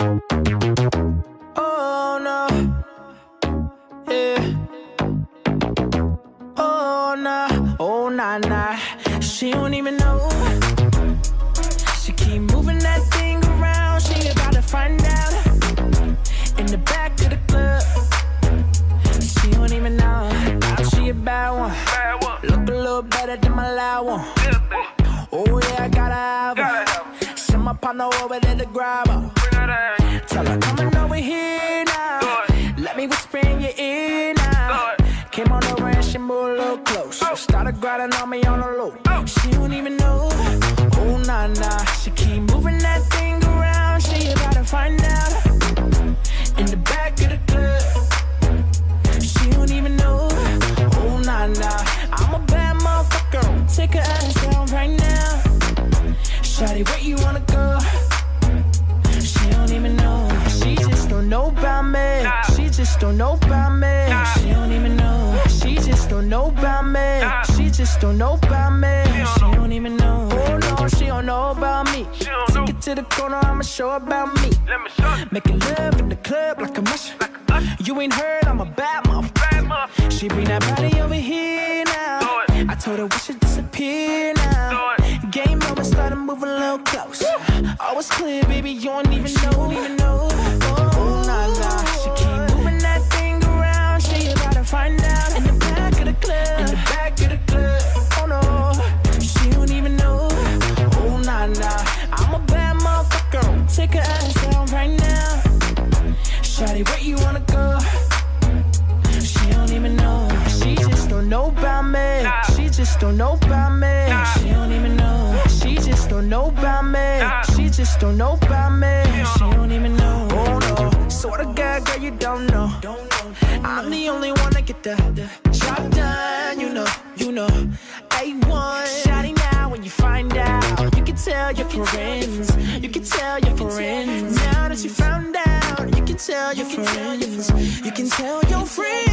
Oh no. Yeah. Oh nah. Oh nah nah. She don't even know. She keep moving that thing around. She about to find out. In the back of the club. She don't even know. Now she a bad one. Look a little better than my loud one. Oh yeah, I gotta have her. Send my partner over there to grab grinding on me on the low. She don't even know. Oh nah nah. She keep moving that thing around. She about to find out. In the back of the club. She don't even know. Oh nah nah. I'm a bad motherfucker. Take her ass down right now. Shawty, where you wanna go? She don't even know. She just don't know about me. She just don't know about don't know about me. She just don't know about me. She don't even know. Oh no, she don't know about me. Take it to the corner, I'ma show about me. Making love in the club like a mush. You ain't heard, I'm a bad mother. She bring that body over here now. I told her we should disappear now. Game over, started moving a little close. All was clear, baby, you don't even know. Even know. Take her ass down right now. Shawty, where you wanna go? She don't even know. She just don't know about me. She just don't know about me. She don't even know. She just don't know about me. She just don't know about me. She don't even know. Oh no. Sort of guy, girl, you don't know. I'm the only one that get the, the job done. You know, you know. A1. Tell your friends. You can tell your friends. Now that you found out, you can tell your friends. You can tell your friends.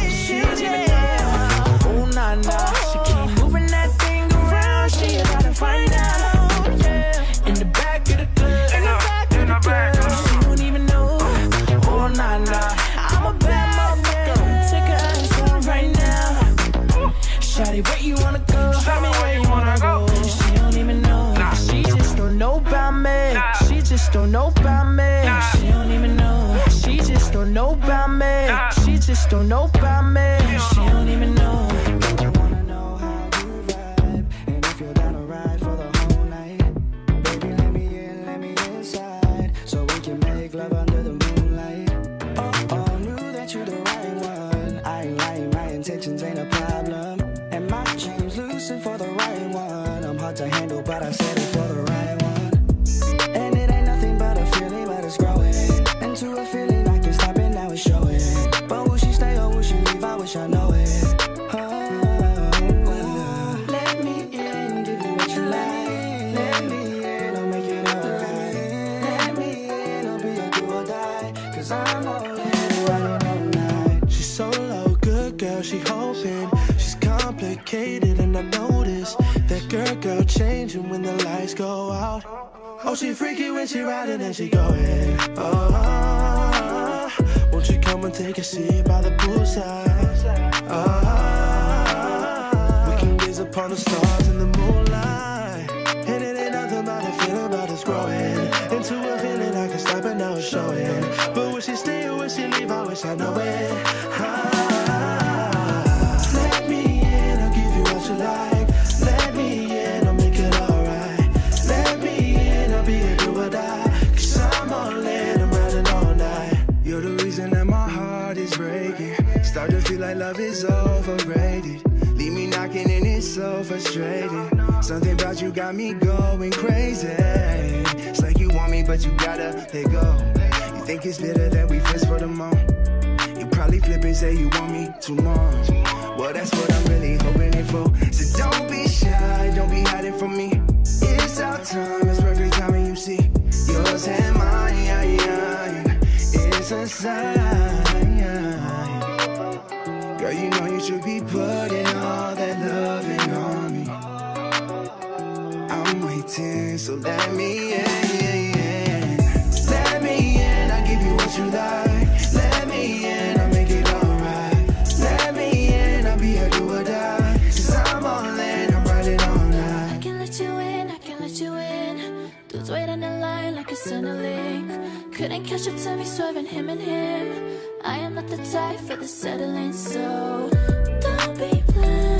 And she going. Frustrating. Something about you got me going crazy. It's like you want me, but you gotta let go. You think it's better that we friends for the moment. You probably flip and say you want me tomorrow. Well, that's what I'm really hoping it for. So don't be shy, don't be hiding from me. It's our time, it's perfect timing, you see. Yours and mine, it's a sign. Girl, you know you should be putting so let me in. Let me in, I'll give you what you like. Let me in, I'll make it alright. Let me in, I'll be here, do or die. I'm all in, I'm riding all night. I can let you in, I can let you in. Dudes waiting in line like a Centrelink. Couldn't catch up to me, swerving him and him. I am not the type for the settling, so. Don't be blind.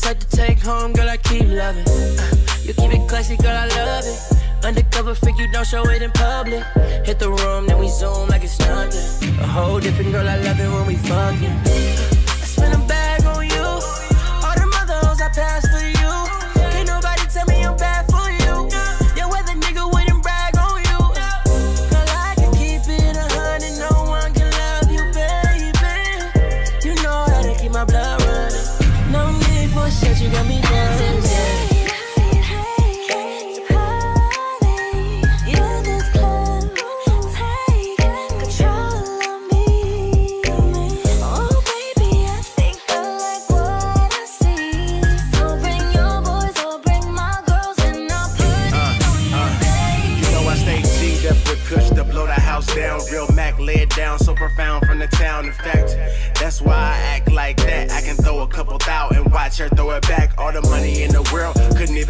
Type to take home, girl, I keep loving. Uh, you keep it classy, girl, I love it. Undercover freak, you don't show it in public. Hit the room, then we zoom like it's nothing. A whole different girl, I love it when we fucking.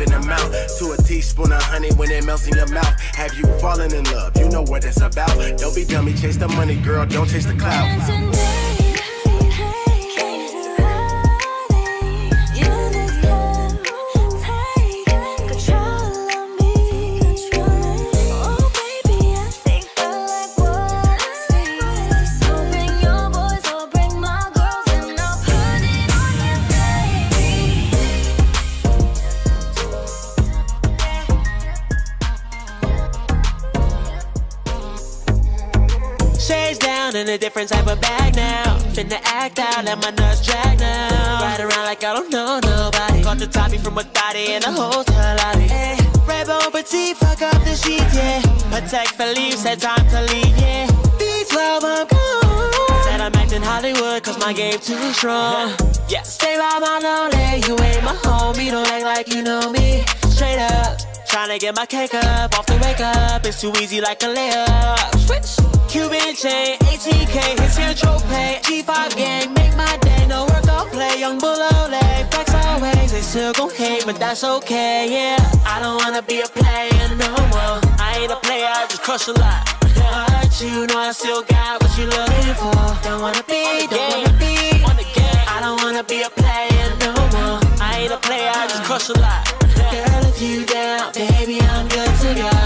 Even amount to a teaspoon of honey when it melts in your mouth. Have you fallen in love? You know what it's about. Don't be dummy, chase the money, girl. Don't chase the clout. Let my nuts drag now. Ride around like I don't know nobody. Caught the toppy from a thotty in a hotel lobby. Hey, red bone petite, fuck up the sheets, yeah. Protect for leave, said time to leave, yeah. B12, I'm gone. Said I'm acting Hollywood, cause my game too strong. Yeah, stay by my lonely, you ain't my homie, don't act like you know me. Straight up. Tryna get my cake up off the wake up. It's too easy like a layup. Switch. Cuban chain, 18K, his here pay. Still gon' hate, but that's okay, yeah. I don't wanna be a player no more. I ain't a player, I just crush a lot. But you know I still got what you looking for. Don't wanna be, don't wanna be. I don't wanna be a player no more. I ain't a player, I just crush a lot. Girl, if you down, baby, I'm good to go.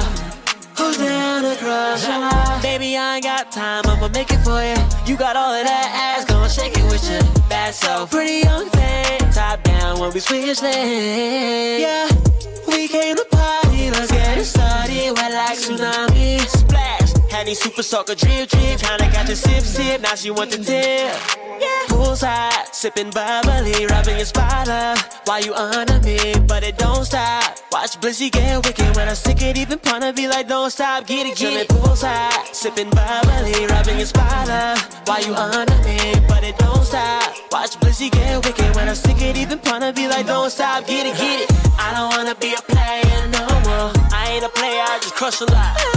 Who's down to crush a? Baby, I ain't got time, I'ma make it for you. You got all of that ass, gonna shake it with you. Bad so pretty young thing. Top down when we switch lanes. Yeah, we came to party, let's get it started. Wet like tsunami. Splash, had these super soaker drip drip, kinda catch a sip sip, now she want the tip. Yeah. Poolside, sipping bubbly, rubbing your spot up while you under me, but it don't stop. Watch Blissy get wicked when I stick it, even Punna be like, don't stop, get it, get it. Poolside, sipping bubbly, rubbing your spot up while you under me, but it don't stop. Watch Blissy get wicked when I stick it, even Punna be like, don't stop, get it, get it. I don't wanna be a player no more. I ain't a player, I just crush a lot.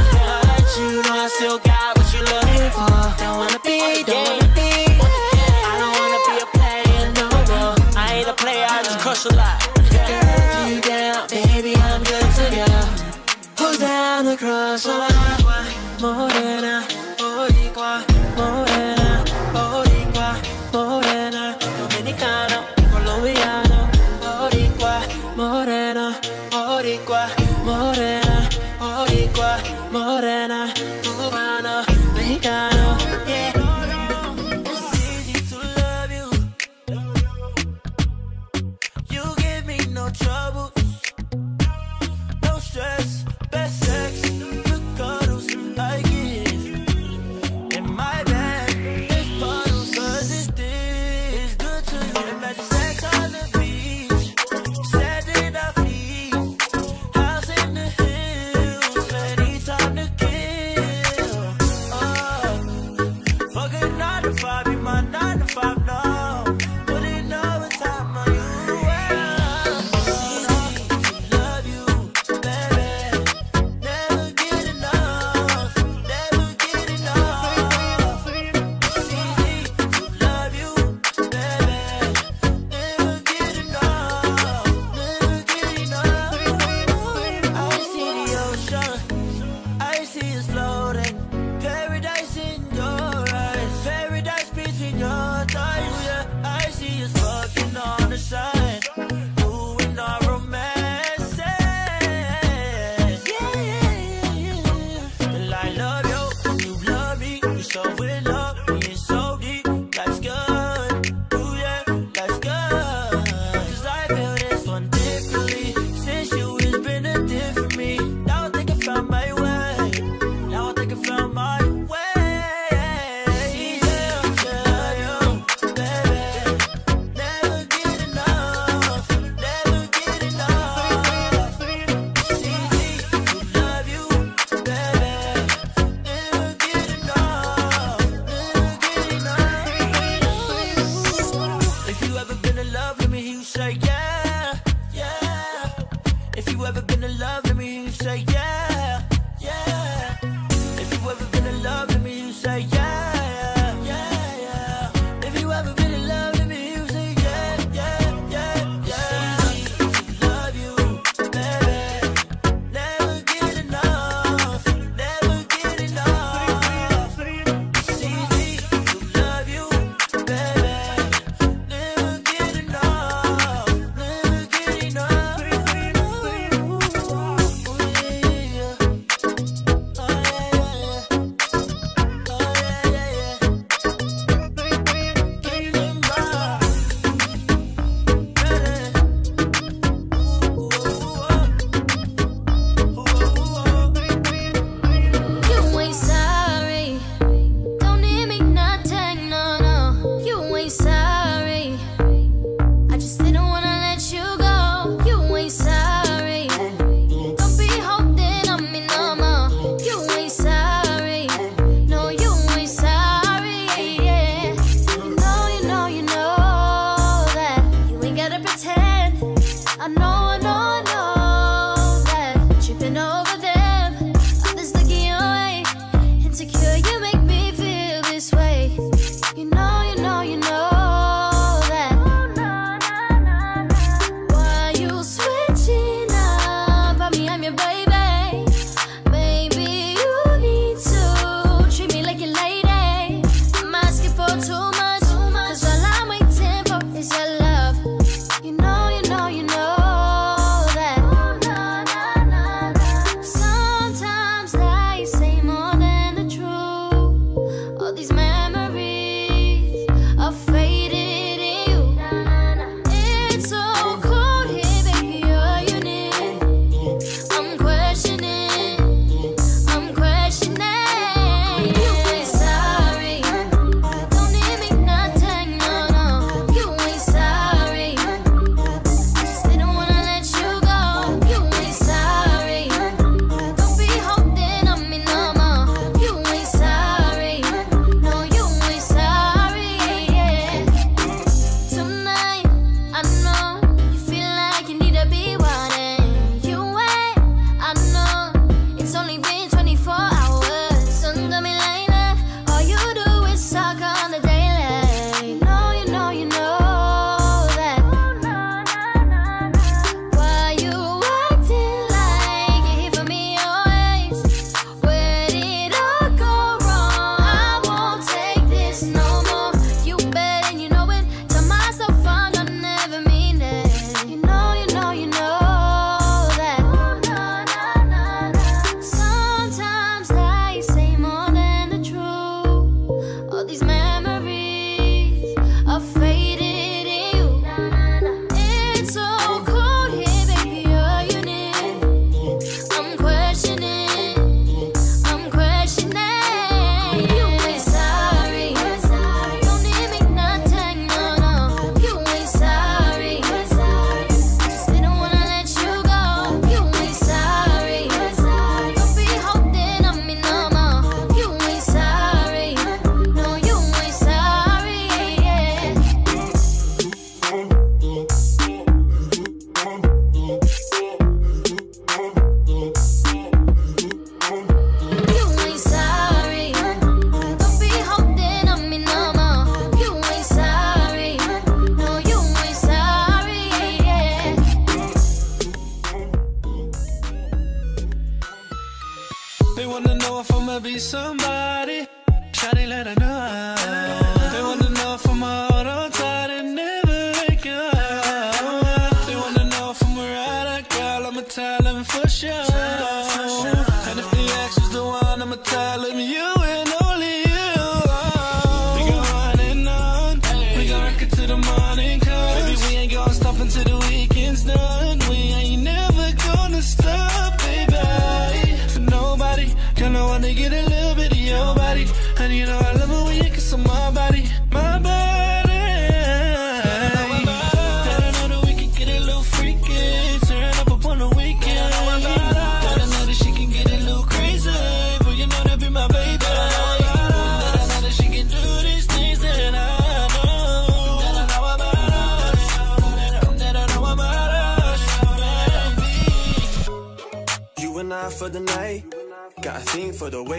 They wanna know if I'ma be somebody. Shawty let her know.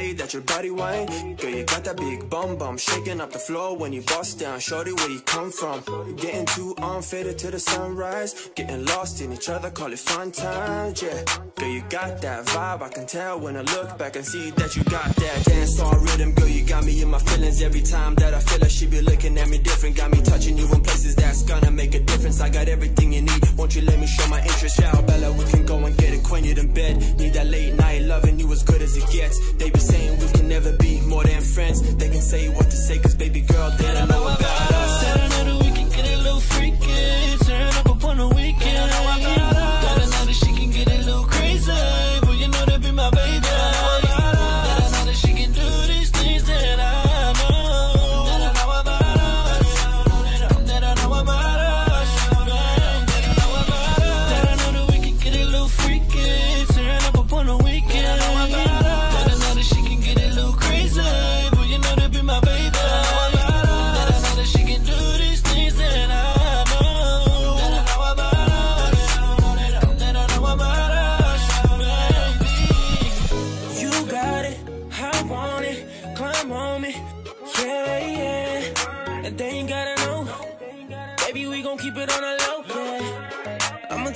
Way that your body whine. Girl, you got that big bum bum shaking up the floor when you bust down. Shorty, where you come from? Getting too on, faded to the sunrise. Getting lost in each other, call it fun times, yeah. Girl, you got that vibe, I can tell when I look back and see that you got that dance all rhythm. Girl, you got me in my feelings every time that I feel her. She be looking at me different, got me touching you in places that's gonna make a difference. I got everything you need. Won't you let me show my interest? Yeah, Bella, we can go and get acquainted in bed. Need that late night loving you as good as it gets. They be saying we can never be more than friends. They can say what to say, cause baby girl, they don't know about us.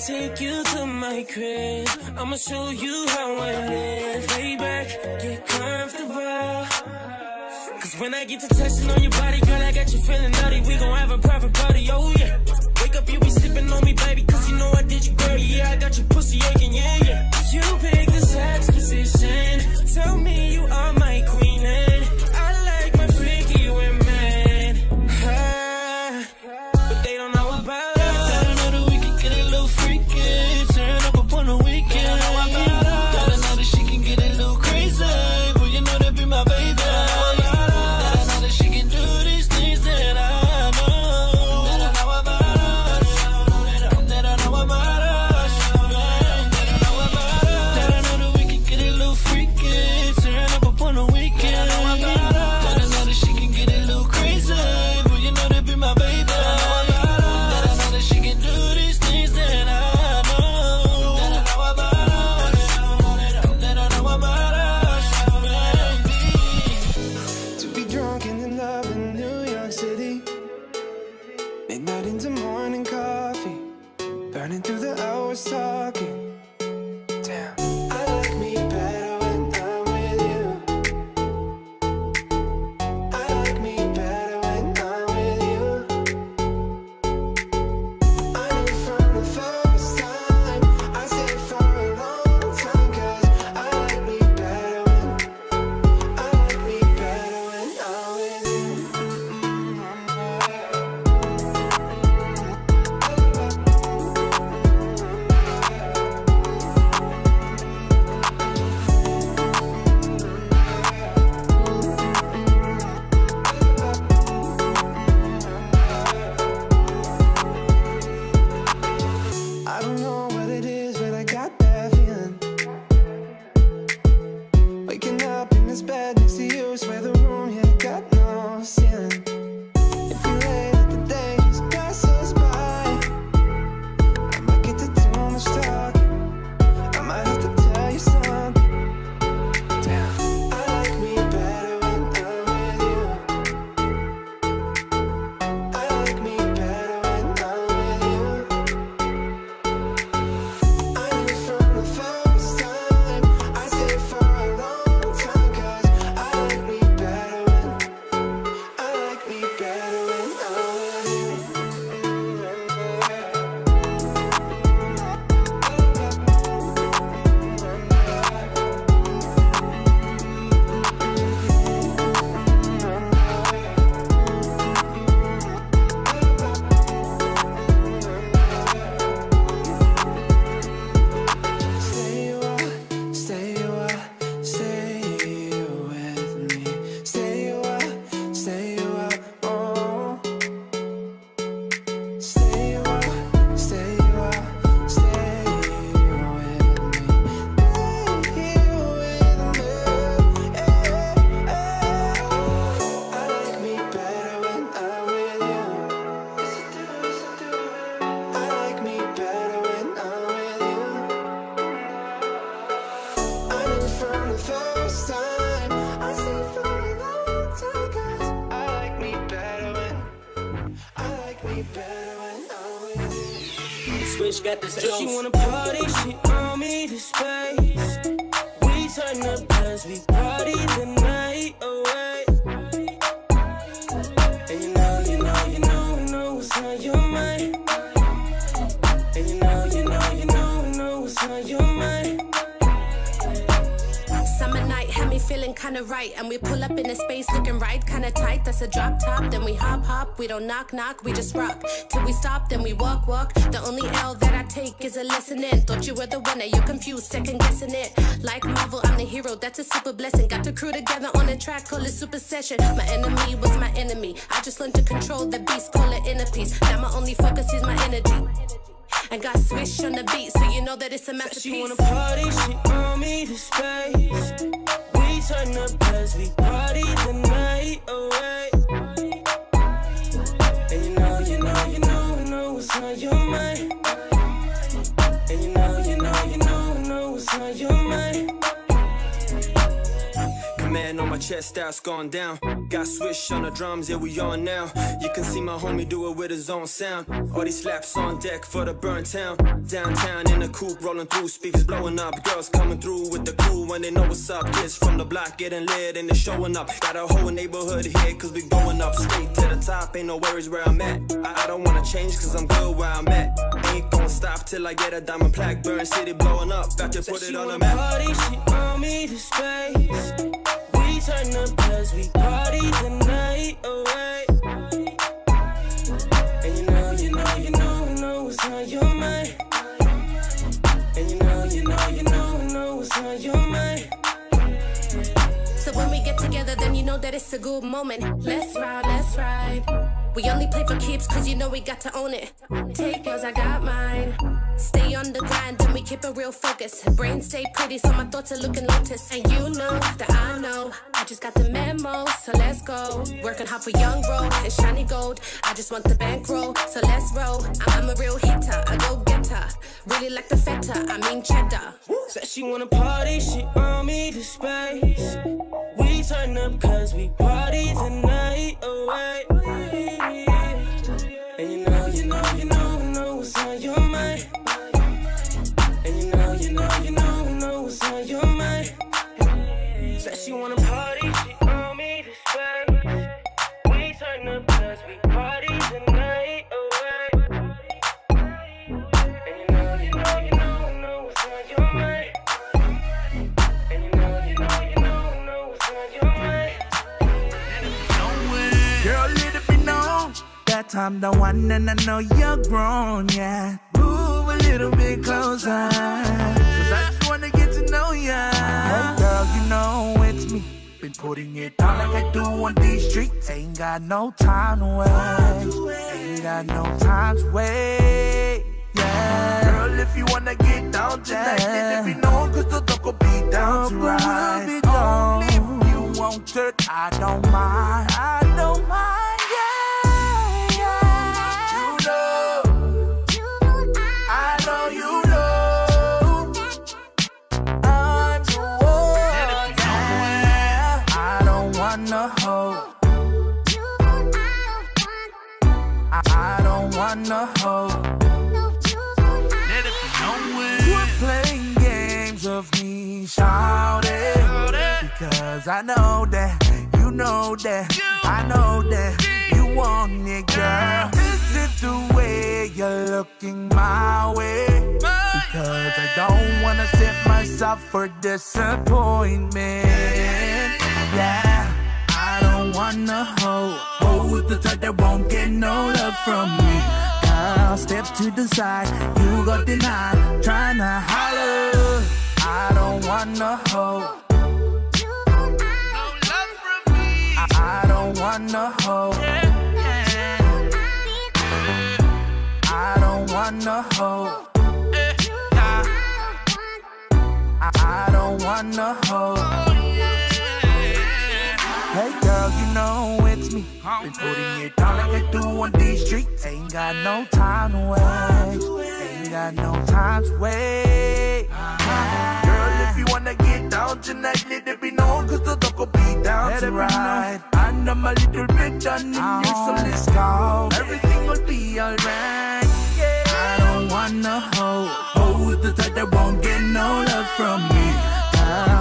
Take you to my crib, I'ma show you how I live. Lay back, get comfortable. Cause when I get to touching on your body, girl, I got you feeling naughty. We gon' have a private party, oh yeah. Wake up, you be sleeping on me, baby, cause you know I did you, girl. Yeah, I got your pussy aching, yeah, yeah. You pick the sex position. Tell me you are my queen, kinda tight. That's a drop top. Then we hop, hop. We don't knock, knock. We just rock. Till we stop, then we walk, walk. The only L that I take is a lesson in. Thought you were the winner, you're confused, second guessing it. Like Marvel, I'm the hero. That's a super blessing. Got the crew together on a track, call it super session. My enemy was my enemy. I just learned to control the beast, call it inner peace. Now my only focus is my energy. And got swish on the beat, so you know that it's a masterpiece. She wanna party, she on me to space. Turn up cause we party the night away. And you know, you know, you know, you know what's on your mind. And you know, you know, you know, you know what's on your mind. Command on my chest, that's gone down. Got swish on the drums, yeah, we on now. You can see my homie do it with his own sound. All these slaps on deck for the burn town. Downtown in the coupe, rolling through, speakers blowing up. Girls coming through with the crew when they know what's up. Kids from the block getting lit and they showing up. Got a whole neighborhood here, cause we going up straight to the top. Ain't no worries where I'm at. I, I don't wanna change, cause I'm good where I'm at. Ain't gonna stop till I get a diamond plaque. Burn City blowing up, got to put it on the map. party, she on me to space. Turn up cause we party away. And you know, you know, you know, you know what's on your mind. And you know, you know, you know, you know what's on your mind. So when we get together, then you know that it's a good moment. Let's ride, let's ride. We only play for keeps, cause you know we got to own it. Take yours, I got mine. Stay on the grind, and we keep a real focus. Brain stay pretty, so my thoughts are looking lotus. And you know that I know. I just got the memo, so let's go. Working hard for young bro and shiny gold. I just want the bankroll, so let's roll. I'm, a real hitter, a go getter. Really like the feta, I mean cheddar. Said she wanna party, she on me to space. We turn up cause we party the night away. And you know, you know, you know, you know what's on your mind. And you know, you know, you know, you know what's on your mind. Said she wanna I'm the one and I know you're grown, yeah. Move a little bit closer. Cause I just wanna get to know ya. Hey girl, you know it's me. Been putting it down like I do on these streets. Ain't got no time to waste. Ain't got no time to wait. Yeah. Girl, if you wanna get down tonight, let it be known cause the dog will be down to ride. Only if you want it, I don't mind. I don't mind, Wanna hold. Quit playing games of me shouting. Because I know that, you know that, I know that you want it, girl. Is it the way you're looking my way? Because I don't wanna set myself for disappointment. Yeah, Don't wanna hold, hold the type that won't get no love from me. Girl, step to the side, you got denied, tryna holler. I don't wanna hold. I, I don't wanna hold. I don't wanna hold. I don't wanna hold. Hey girl, you know it's me. Been putting it down like I do on these streets. Ain't got no time to waste. Ain't got no time to wait. Girl, if you wanna get down tonight, let it be known, cause the dog will be down let to ride. I know my little bit done in oh. you, so let's go. Everything will be alright. Yeah. I don't wanna hold, hold the type that won't get no love from me.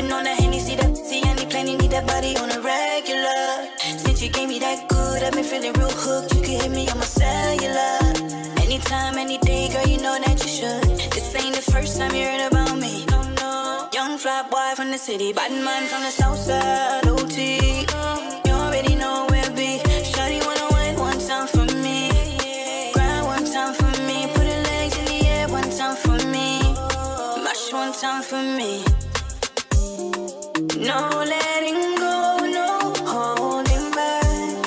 Sipping on that Henny, see that see any plan, need that body on a regular. Since you gave me that good, I've been feeling real hooked. You can hit me on my cellular. Anytime, any day, girl, you know that you should. This ain't the first time you heard about me. No, no. Young fly boy from the city, bad man from the south side, OT. You already know where be. Shawty wanna wine one time for me. One time for me. Put her legs in the air one time for me. Mash one time for me. No letting go, no holding back.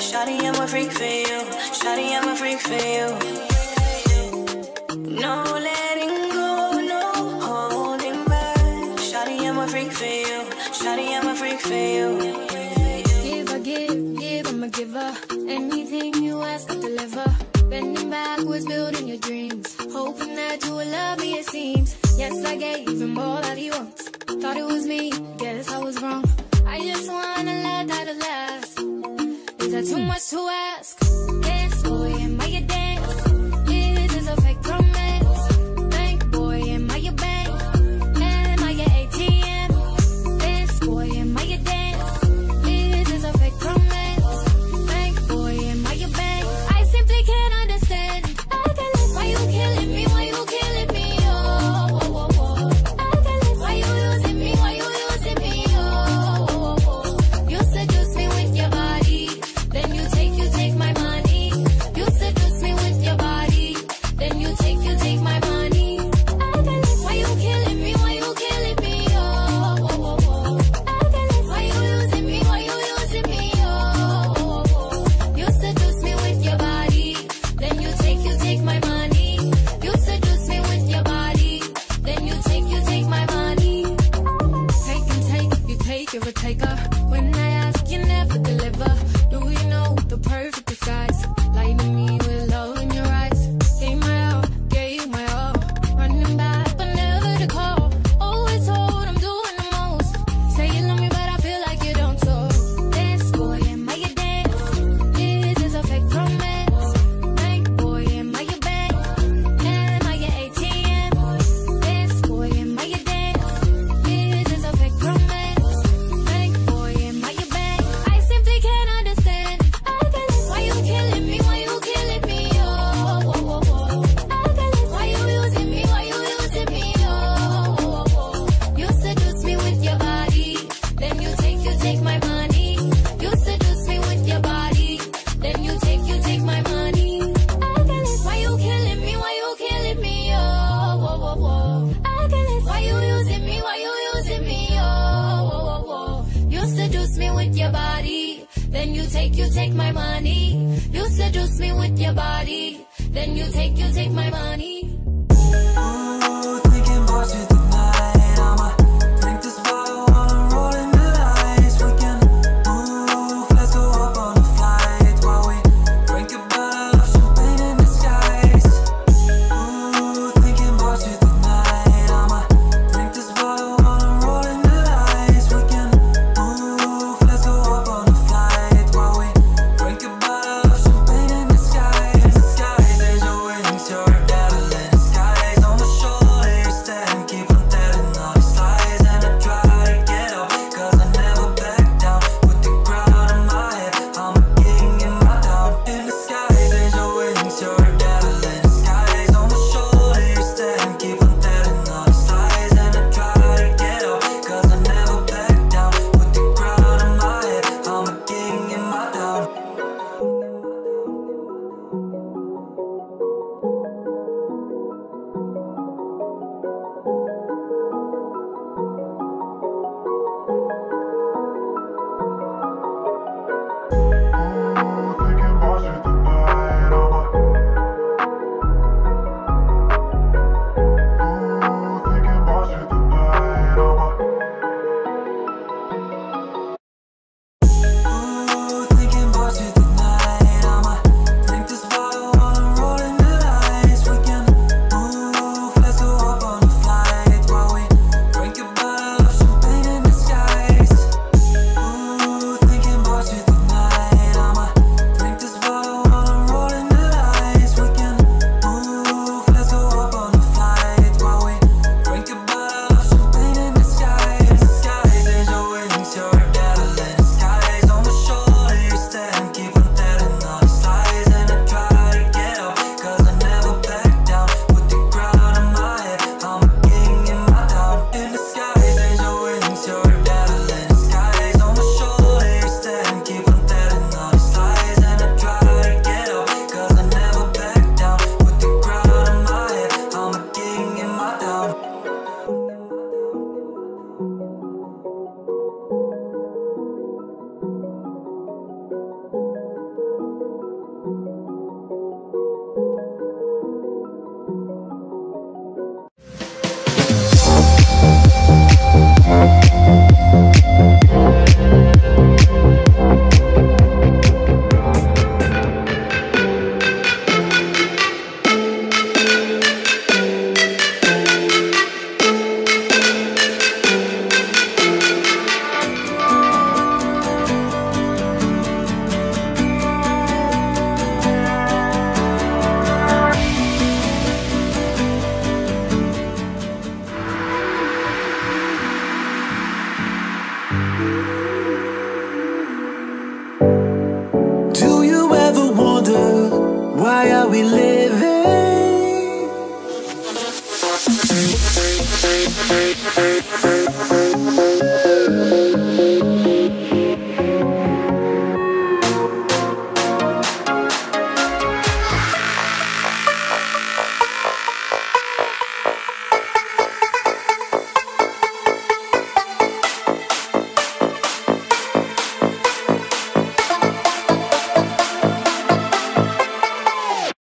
Shawty, I'm a freak for you. Shawty, I'm a freak for you. No letting go, no holding back. Shawty, I'm a freak for you. Shawty, I'm a freak for you. Give, I give, give, I'm a giver. Anything you ask, I deliver. Bending backwards, building your dreams. Hoping that you will love me, it seems. Yes, I gave him all that he wants. Thought it was me who asks.